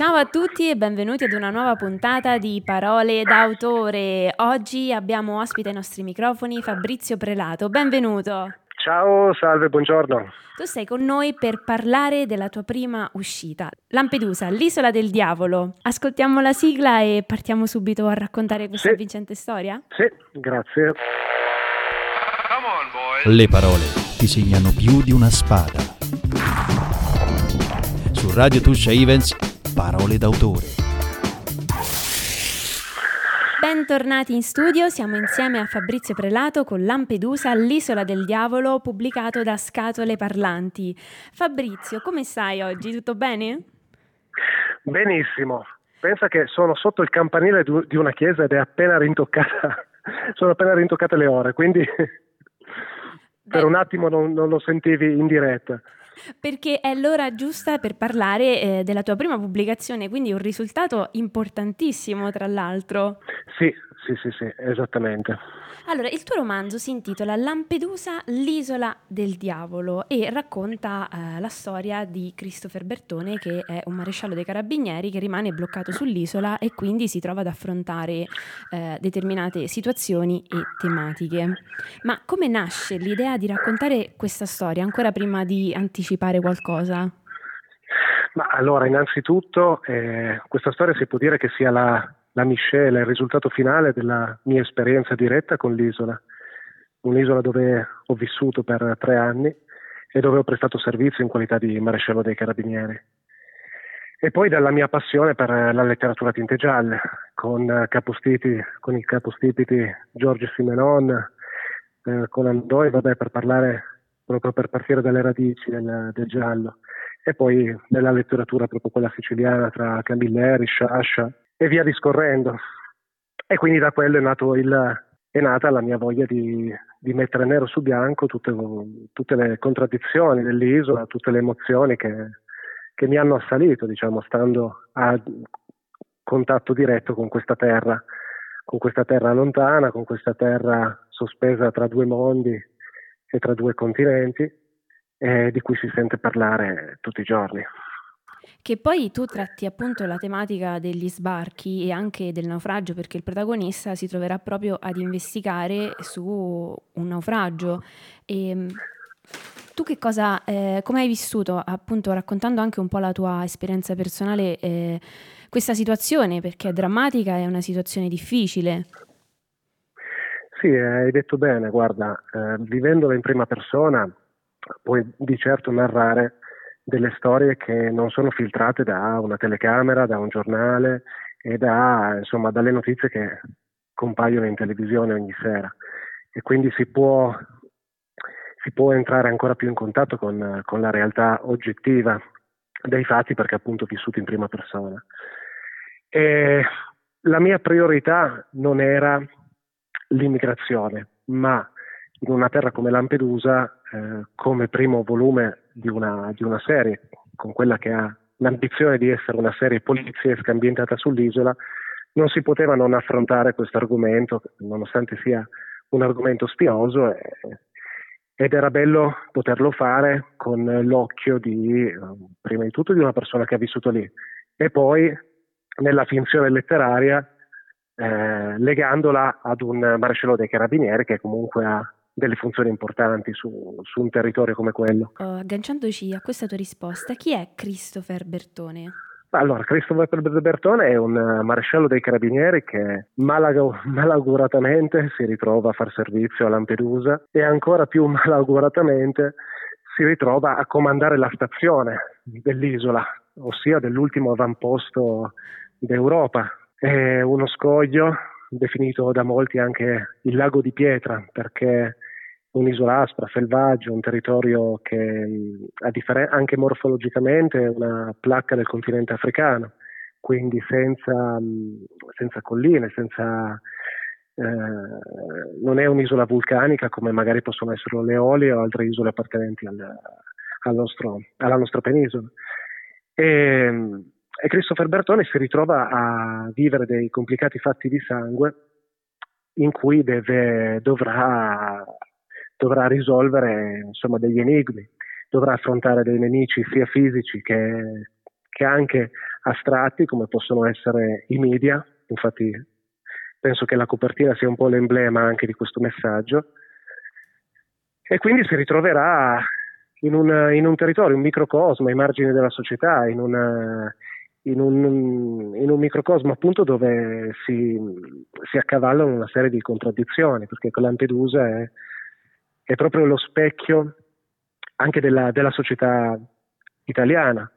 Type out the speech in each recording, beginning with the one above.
Ciao a tutti e benvenuti ad una nuova puntata di Parole d'autore. Oggi abbiamo ospite ai nostri microfoni Fabrizio Prelato. Benvenuto. Ciao, salve, buongiorno. Tu sei con noi per parlare della tua prima uscita, Lampedusa, l'isola del diavolo. Ascoltiamo la sigla e partiamo subito a raccontare questa Sì. avvincente storia? Sì, grazie. Le parole ti segnano più di una spada. Su Radio Tuscia Events, parole d'autore. Bentornati in studio, siamo insieme a Fabrizio Prelato con Lampedusa, l'isola del diavolo, pubblicato da Scatole Parlanti. Fabrizio, come stai oggi? Tutto bene? Benissimo. Pensa che sono sotto il campanile di una chiesa ed è appena rintoccata. sono appena rintoccate le ore, quindi per un attimo non, non lo sentivi in diretta. Perché è l'ora giusta per parlare eh, della tua prima pubblicazione, quindi un risultato importantissimo, tra l'altro. Sì, sì, sì, sì, esattamente. Allora, il tuo romanzo si intitola Lampedusa, l'isola del diavolo e racconta eh, la storia di Christopher Bertone, che è un maresciallo dei carabinieri che rimane bloccato sull'isola e quindi si trova ad affrontare eh, determinate situazioni e tematiche. Ma come nasce l'idea di raccontare questa storia, ancora prima di anticipare qualcosa? Ma allora, innanzitutto, eh, questa storia si può dire che sia la, la miscela, il risultato finale della mia esperienza diretta con l'isola. Un'isola dove ho vissuto per tre anni e dove ho prestato servizio in qualità di maresciallo dei carabinieri. E poi dalla mia passione per la letteratura tinte gialle, con, capostipiti, con i capostipiti Giorgio Simenon, eh, con Andoi, vabbè, per parlare proprio per partire dalle radici del, del giallo e poi nella letteratura proprio quella siciliana tra Camilleri, Sciascia e via discorrendo. E quindi da quello è, il, è nata la mia voglia di, di mettere nero su bianco tutte, tutte le contraddizioni dell'isola, tutte le emozioni che, che mi hanno assalito, diciamo, stando a contatto diretto con questa terra, con questa terra lontana, con questa terra sospesa tra due mondi e tra due continenti eh, di cui si sente parlare tutti i giorni. Che poi tu tratti appunto la tematica degli sbarchi e anche del naufragio, perché il protagonista si troverà proprio ad investigare su un naufragio. E mh, tu che cosa, eh, come hai vissuto, appunto raccontando anche un po' la tua esperienza personale, eh, questa situazione, perché è drammatica, è una situazione difficile. Sì, hai detto bene, guarda, eh, vivendola in prima persona puoi di certo narrare delle storie che non sono filtrate da una telecamera, da un giornale e da, insomma, dalle notizie che compaiono in televisione ogni sera. E quindi si può, si può entrare ancora più in contatto con, con la realtà oggettiva dei fatti perché appunto vissuti in prima persona. E la mia priorità non era l'immigrazione, ma in una terra come Lampedusa, eh, come primo volume di una, di una serie, con quella che ha l'ambizione di essere una serie poliziesca ambientata sull'isola, non si poteva non affrontare questo argomento, nonostante sia un argomento spioso, e, ed era bello poterlo fare con l'occhio di, eh, prima di tutto, di una persona che ha vissuto lì, e poi nella finzione letteraria eh, legandola ad un maresciallo dei carabinieri che comunque ha delle funzioni importanti su, su un territorio come quello. Oh, agganciandoci a questa tua risposta, chi è Christopher Bertone? Allora, Christopher Bertone è un uh, maresciallo dei carabinieri che malaga- malauguratamente si ritrova a far servizio a Lampedusa e ancora più malauguratamente si ritrova a comandare la stazione dell'isola, ossia dell'ultimo avamposto d'Europa. È uno scoglio definito da molti anche il lago di pietra perché un'isola aspra, selvaggia, un territorio che differen- anche morfologicamente è una placca del continente africano, quindi senza, senza colline, senza, eh, non è un'isola vulcanica come magari possono essere le Eolie o altre isole appartenenti al, al nostro, alla nostra penisola. E, e Christopher Bertone si ritrova a vivere dei complicati fatti di sangue in cui deve, dovrà, dovrà risolvere insomma, degli enigmi, dovrà affrontare dei nemici sia fisici che, che anche astratti come possono essere i media, infatti penso che la copertina sia un po' l'emblema anche di questo messaggio, e quindi si ritroverà in un, in un territorio, un microcosmo ai margini della società, in, una, in, un, in un, microcosmo appunto dove si, si, accavallano una serie di contraddizioni, perché Lampedusa è, è proprio lo specchio anche della, della società italiana,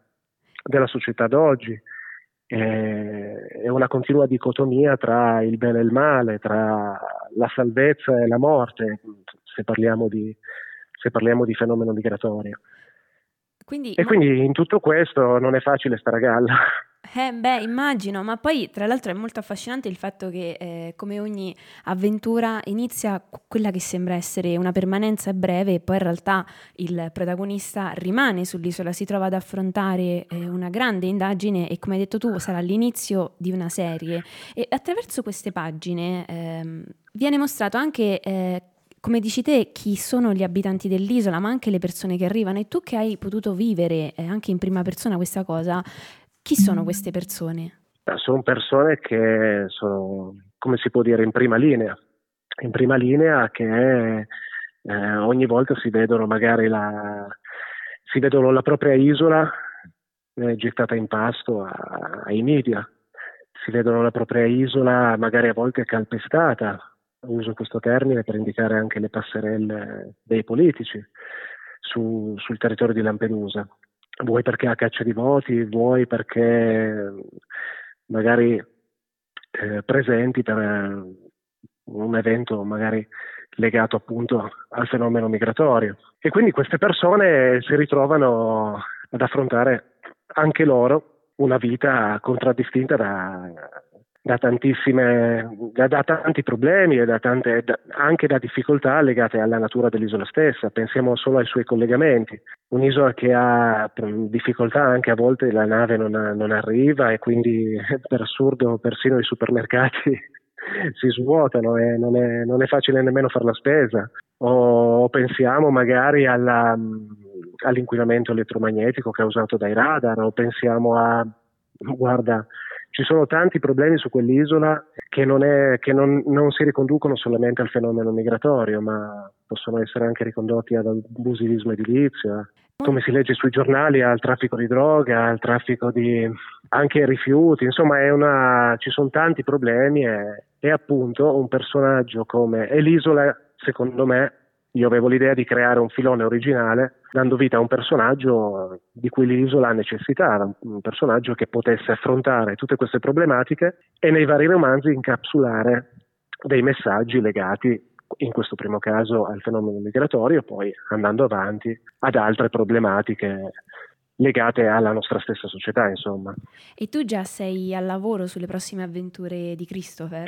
della società d'oggi. È una continua dicotomia tra il bene e il male, tra la salvezza e la morte, se parliamo di, se parliamo di fenomeno migratorio. Quindi, e ma... quindi in tutto questo non è facile stare a galla. Eh, beh, immagino, ma poi tra l'altro è molto affascinante il fatto che eh, come ogni avventura inizia quella che sembra essere una permanenza breve e poi in realtà il protagonista rimane sull'isola, si trova ad affrontare eh, una grande indagine e come hai detto tu sarà l'inizio di una serie. E attraverso queste pagine ehm, viene mostrato anche eh, come dici te, chi sono gli abitanti dell'isola, ma anche le persone che arrivano. E tu che hai potuto vivere eh, anche in prima persona questa cosa, chi sono queste persone? Sono persone che sono, come si può dire, in prima linea, in prima linea che eh, ogni volta si vedono magari la, si vedono la propria isola eh, gettata in pasto a, ai media, si vedono la propria isola magari a volte calpestata. Uso questo termine per indicare anche le passerelle dei politici su, sul territorio di Lampedusa, vuoi perché ha caccia di voti, vuoi perché magari eh, presenti per eh, un evento magari legato appunto al fenomeno migratorio. E quindi queste persone si ritrovano ad affrontare anche loro una vita contraddistinta da, da tantissime, da, da, tanti problemi e da tante, anche da difficoltà legate alla natura dell'isola stessa. Pensiamo solo ai suoi collegamenti. Un'isola che ha difficoltà anche a volte la nave non, non arriva e quindi per assurdo persino i supermercati si svuotano e non è, non è, facile nemmeno fare la spesa. O pensiamo magari alla, all'inquinamento elettromagnetico causato dai radar o pensiamo a, guarda, ci sono tanti problemi su quell'isola che, non, è, che non, non, si riconducono solamente al fenomeno migratorio, ma possono essere anche ricondotti ad abusivismo edilizio, come si legge sui giornali, al traffico di droga, al traffico di anche rifiuti, insomma una, ci sono tanti problemi e, e appunto un personaggio come e l'isola, secondo me, io avevo l'idea di creare un filone originale dando vita a un personaggio di cui l'isola necessitava, un personaggio che potesse affrontare tutte queste problematiche e nei vari romanzi incapsulare dei messaggi legati in questo primo caso al fenomeno migratorio, poi andando avanti ad altre problematiche legate alla nostra stessa società, insomma. E tu già sei al lavoro sulle prossime avventure di Christopher?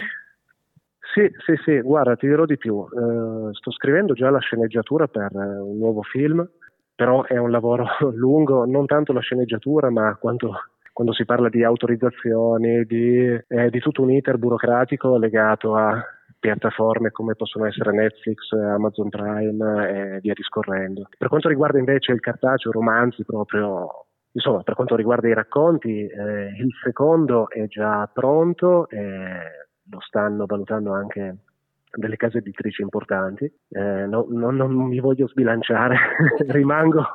Sì, sì, sì, guarda, ti dirò di più. Uh, sto scrivendo già la sceneggiatura per uh, un nuovo film, però è un lavoro lungo, non tanto la sceneggiatura, ma quanto, quando si parla di autorizzazioni, di, eh, di tutto un iter burocratico legato a piattaforme come possono essere Netflix, Amazon Prime e via discorrendo. Per quanto riguarda invece il cartaceo, romanzi proprio Insomma, per quanto riguarda i racconti, eh, il secondo è già pronto e lo stanno valutando anche delle case editrici importanti. Eh, no, no, non mi voglio sbilanciare, rimango,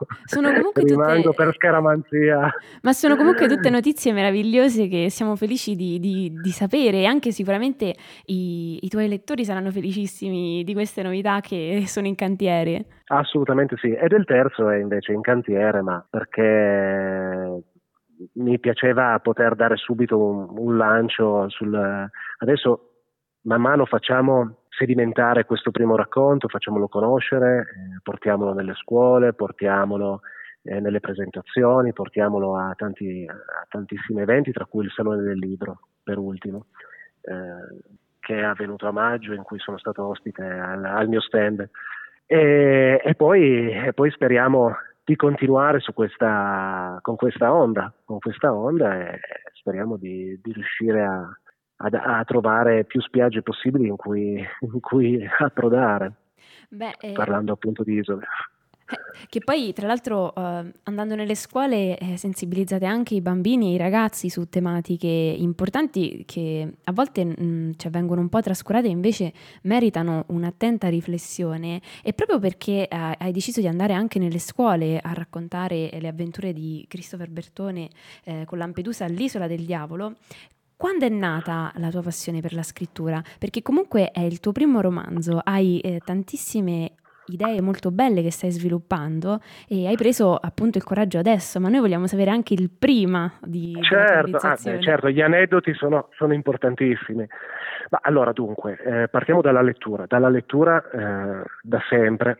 rimango tutte... per scaramanzia. Ma sono comunque tutte notizie meravigliose che siamo felici di, di, di sapere e anche sicuramente i, i, tuoi lettori saranno felicissimi di queste novità che sono in cantiere. Assolutamente sì. Ed il terzo è invece in cantiere, ma perché mi piaceva poter dare subito un, un lancio sul... Adesso man mano facciamo sedimentare questo primo racconto, facciamolo conoscere, eh, portiamolo nelle scuole, portiamolo eh, nelle presentazioni, portiamolo a, tanti, a, tantissimi eventi, tra cui il Salone del Libro, per ultimo, eh, che è avvenuto a maggio, in cui sono stato ospite al, al mio stand. E, e, poi, e poi speriamo di continuare questa, con questa onda, con questa onda e speriamo di, di riuscire a, a, a, trovare più spiagge possibili in cui, in cui approdare, Beh, eh, parlando appunto di isole. Che poi, tra l'altro, eh, andando nelle scuole eh, sensibilizzate anche i bambini e i ragazzi su tematiche importanti che a volte mh, mm, cioè, vengono un po' trascurate e invece meritano un'attenta riflessione. E proprio perché eh, hai deciso di andare anche nelle scuole a raccontare le avventure di Christopher Bertone eh, con Lampedusa all'isola del diavolo, quando è nata la tua passione per la scrittura? Perché comunque è il tuo primo romanzo, hai eh, tantissime idee molto belle che stai sviluppando e hai preso appunto il coraggio adesso, ma noi vogliamo sapere anche il prima di certo, ah, certo gli aneddoti sono, sono importantissimi. Ma allora dunque, eh, partiamo dalla lettura. Dalla lettura eh, da sempre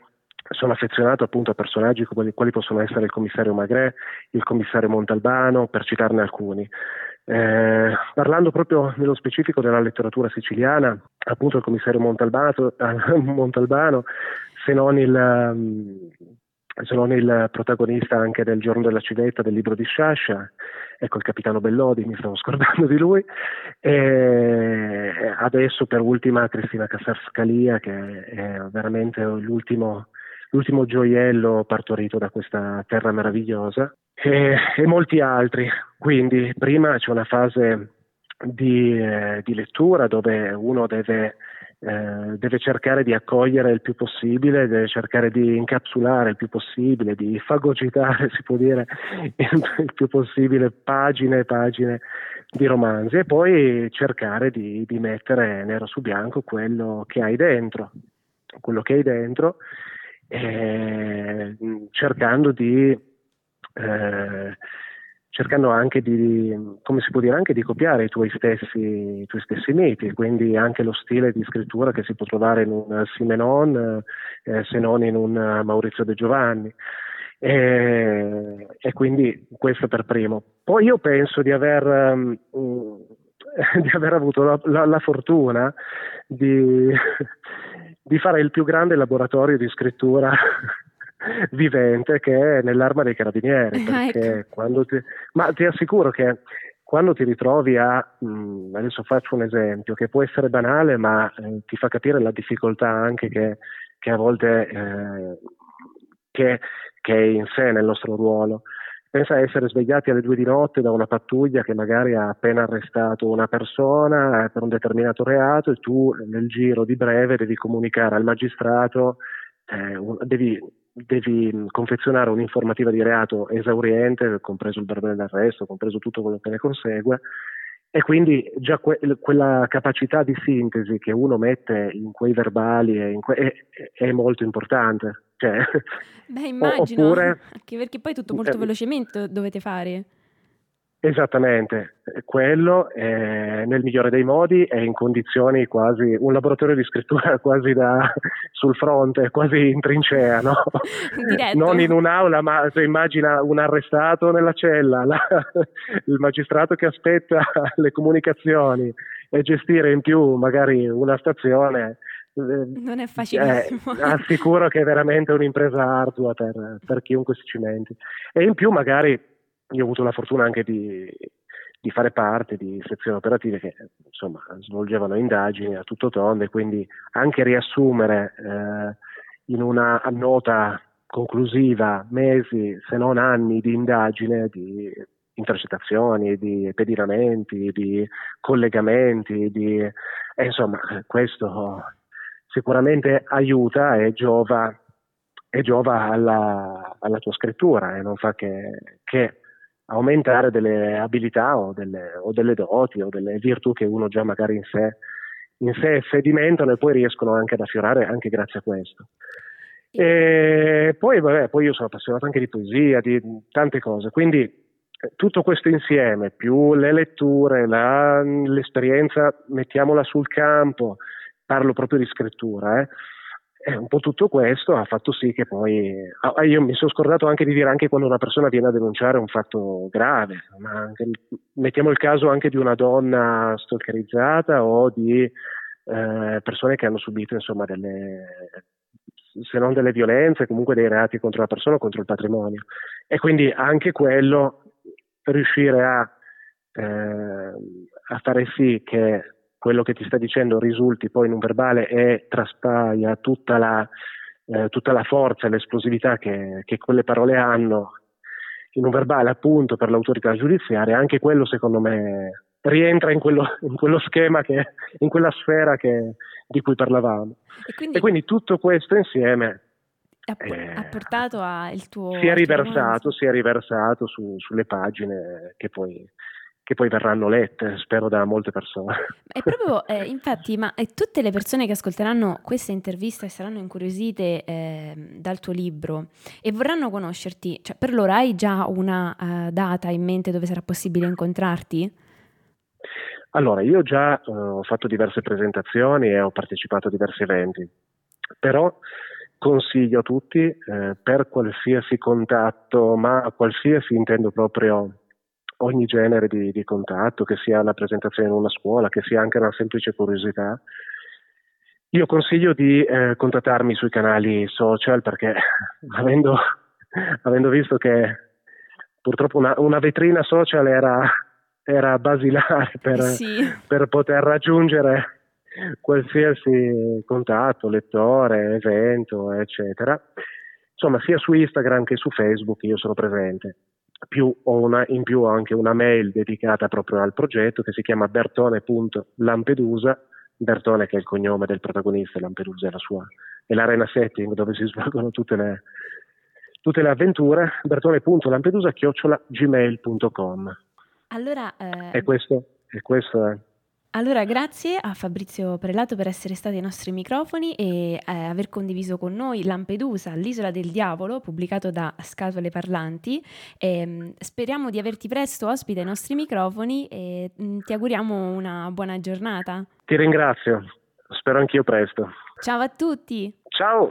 sono affezionato appunto a personaggi come, quali possono essere il commissario Magret, il commissario Montalbano, per citarne alcuni. Eh, parlando proprio nello specifico della letteratura siciliana, appunto il commissario Montalbano, Montalbano se, non il, mm, se non il protagonista anche del Giorno della Civetta, del libro di Sciascia, ecco il capitano Bellodi, mi stavo scordando di lui, e adesso per ultima Cristina Cassarscalia che è veramente l'ultimo l'ultimo gioiello partorito da questa terra meravigliosa e, e molti altri. Quindi prima c'è una fase di, eh, di lettura dove uno deve, eh, deve, cercare di accogliere il più possibile, deve cercare di incapsulare il più possibile, di fagocitare, si può dire, il, il più possibile pagine e pagine di romanzi e poi cercare di, di mettere nero su bianco quello che hai dentro, quello che hai dentro eh, cercando di eh, cercando anche di, come si può dire, anche di copiare i tuoi stessi, i tuoi stessi miti, quindi anche lo stile di scrittura che si può trovare in un Simenon, eh, se non in un Maurizio De Giovanni. E, e, quindi questo per primo. Poi io penso di aver, um, di aver avuto la, la, la fortuna di, di fare il più grande laboratorio di scrittura vivente che è nell'arma dei carabinieri. Ah, ecco. ti, ma ti assicuro che quando ti ritrovi a, mh, mm, adesso faccio un esempio che può essere banale, ma eh, ti fa capire la difficoltà anche che, che a volte eh, che, che, è in sé nel nostro ruolo. Pensa a essere svegliati alle due di notte da una pattuglia che magari ha appena arrestato una persona per un determinato reato e tu nel giro di breve devi comunicare al magistrato, eh, un, devi, devi, confezionare un'informativa di reato esauriente, compreso il verbale d'arresto, compreso tutto quello che ne consegue, e quindi già que- quella capacità di sintesi che uno mette in quei verbali in que- è, è, molto importante. Cioè, Beh, immagino, oppure, anche perché poi tutto molto eh, velocemente dovete fare. Esattamente, quello è, nel migliore dei modi è in condizioni quasi, un laboratorio di scrittura quasi da, sul fronte, quasi in trincea, no? non in un'aula, ma se immagina un arrestato nella cella, la, il magistrato che aspetta le comunicazioni e gestire in più magari una stazione. Eh, non è facilissimo. Eh, assicuro che è veramente un'impresa ardua per, per chiunque si cimenti. E in più magari io ho avuto la fortuna anche di, di fare parte di sezioni operative che insomma svolgevano indagini a tutto tondo e quindi anche riassumere eh, in una nota conclusiva mesi se non anni di indagine, di intercettazioni, di pedinamenti, di collegamenti, di, e insomma questo sicuramente aiuta e giova, e giova alla, alla, tua scrittura e non fa che, che aumentare delle abilità o delle, o delle, doti o delle virtù che uno già magari in sé, in sé sedimentano e poi riescono anche ad affiorare anche grazie a questo. E poi, vabbè, poi io sono appassionato anche di poesia, di tante cose, quindi eh, tutto questo insieme, più le letture, la, l'esperienza, mettiamola sul campo, parlo proprio di scrittura, eh, e un po' tutto questo ha fatto sì che poi ah, io mi sono scordato anche di dire anche quando una persona viene a denunciare un fatto grave, anche, mettiamo il caso anche di una donna stalkerizzata o di eh, persone che hanno subito insomma delle se non delle violenze, comunque dei reati contro la persona o contro il patrimonio. E quindi anche quello riuscire a, eh, a fare sì che quello che ti sta dicendo risulti poi in un verbale e traspaia tutta la, eh, tutta la forza e l'esplosività che, che quelle parole hanno in un verbale appunto per l'autorità giudiziaria, anche quello secondo me rientra in quello, in quello schema, che, in quella sfera che, di cui parlavamo. E quindi, e quindi, tutto questo insieme ha, eh, ha portato al tuo... Si è riversato, si è riversato su, sulle pagine che poi che poi verranno lette, spero, da molte persone. È proprio, eh, infatti, ma eh, tutte le persone che ascolteranno questa intervista e saranno incuriosite eh, dal tuo libro e vorranno conoscerti, cioè per loro hai già una uh, data in mente dove sarà possibile incontrarti? Allora, io già uh, ho fatto diverse presentazioni e ho partecipato a diversi eventi, però consiglio a tutti eh, per qualsiasi contatto, ma qualsiasi intendo proprio ogni genere di, di, contatto, che sia la presentazione in una scuola, che sia anche una semplice curiosità, io consiglio di eh, contattarmi sui canali social perché avendo, avendo visto che purtroppo una, una vetrina social era, era basilare per, sì. per poter raggiungere qualsiasi contatto, lettore, evento, eccetera. Insomma, sia su Instagram che su Facebook io sono presente più ho una, in più ho anche una mail dedicata proprio al progetto che si chiama bertone.lampedusa, Bertone che è il cognome del protagonista, Lampedusa è la sua, è l'arena setting dove si svolgono tutte le, tutte le avventure, bertone.lampedusa.gmail.com Allora, eh... e questo, e questo è allora, grazie a Fabrizio Prelato per essere stato ai nostri microfoni e eh, aver condiviso con noi Lampedusa, l'isola del diavolo, pubblicato da Scatole Parlanti. E, ehm, speriamo di averti presto ospite ai nostri microfoni e mm, ti auguriamo una buona giornata. Ti ringrazio, spero anch'io presto. Ciao a tutti. Ciao.